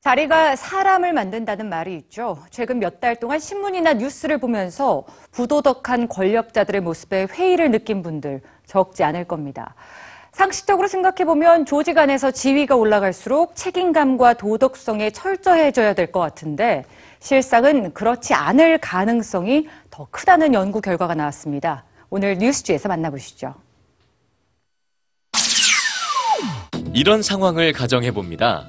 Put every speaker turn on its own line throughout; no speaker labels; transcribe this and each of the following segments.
자리가 사람을 만든다는 말이 있죠. 최근 몇 달 동안 신문이나 뉴스를 보면서 부도덕한 권력자들의 모습에 회의를 느낀 분들 적지 않을 겁니다. 상식적으로 생각해보면 조직 안에서 지위가 올라갈수록 책임감과 도덕성에 철저해져야 될 것 같은데 실상은 그렇지 않을 가능성이 더 크다는 연구 결과가 나왔습니다. 오늘 뉴스지에서 만나보시죠.
이런 상황을 가정해 봅니다.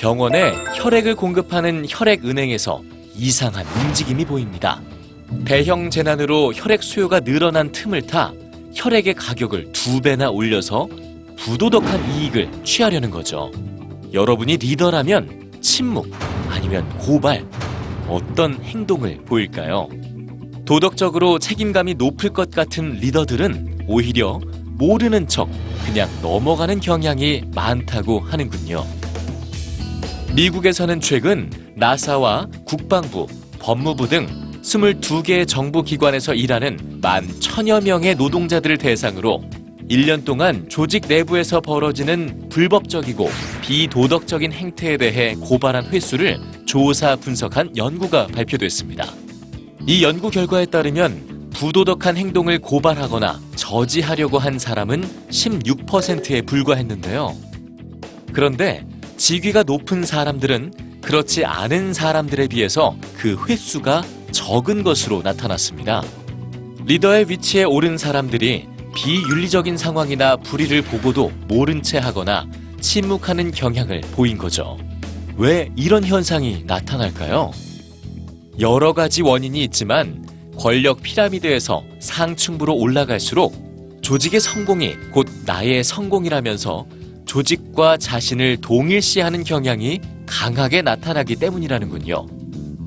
병원에 혈액을 공급하는 혈액은행에서 이상한 움직임이 보입니다. 대형 재난으로 혈액 수요가 늘어난 틈을 타 혈액의 가격을 두 배나 올려서 부도덕한 이익을 취하려는 거죠. 여러분이 리더라면 침묵 아니면 고발 어떤 행동을 보일까요? 도덕적으로 책임감이 높을 것 같은 리더들은 오히려 모르는 척 그냥 넘어가는 경향이 많다고 하는군요. 미국에서는 최근 나사와 국방부, 법무부 등 22개의 정부 기관에서 일하는 만 천여 명의 노동자들을 대상으로 1년 동안 조직 내부에서 벌어지는 불법적이고 비도덕적인 행태에 대해 고발한 횟수를 조사 분석한 연구가 발표됐습니다. 이 연구 결과에 따르면 부도덕한 행동을 고발하거나 저지하려고 한 사람은 16%에 불과했는데요. 그런데 직위가 높은 사람들은 그렇지 않은 사람들에 비해서 그 횟수가 적은 것으로 나타났습니다. 리더의 위치에 오른 사람들이 비윤리적인 상황이나 불의를 보고도 모른 채 하거나 침묵하는 경향을 보인 거죠. 왜 이런 현상이 나타날까요? 여러 가지 원인이 있지만 권력 피라미드에서 상층부로 올라갈수록 조직의 성공이 곧 나의 성공이라면서 조직과 자신을 동일시하는 경향이 강하게 나타나기 때문이라는군요.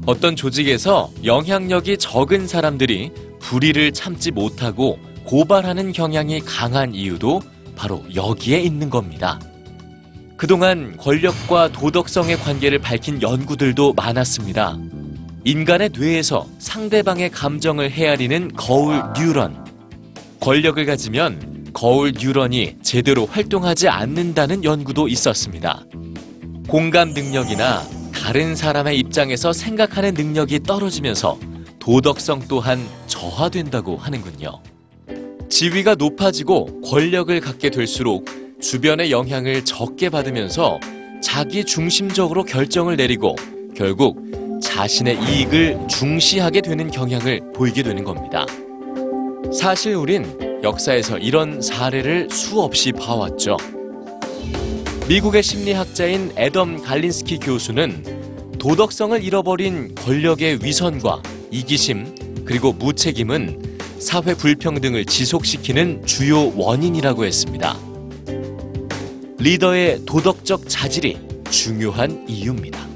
어떤 조직에서 영향력이 적은 사람들이 불의를 참지 못하고 고발하는 경향이 강한 이유도 바로 여기에 있는 겁니다. 그동안 권력과 도덕성의 관계를 밝힌 연구들도 많았습니다. 인간의 뇌에서 상대방의 감정을 헤아리는 거울 뉴런. 권력을 가지면 거울 뉴런이 제대로 활동하지 않는다는 연구도 있었습니다. 공감 능력이나 다른 사람의 입장에서 생각하는 능력이 떨어지면서 도덕성 또한 저하된다고 하는군요. 지위가 높아지고 권력을 갖게 될수록 주변의 영향을 적게 받으면서 자기 중심적으로 결정을 내리고 결국 자신의 이익을 중시하게 되는 경향을 보이게 되는 겁니다. 사실 우린 역사에서 이런 사례를 수없이 봐왔죠. 미국의 심리학자인 애덤 갈린스키 교수는 도덕성을 잃어버린 권력의 위선과 이기심 그리고 무책임은 사회 불평등을 지속시키는 주요 원인이라고 했습니다. 리더의 도덕적 자질이 중요한 이유입니다.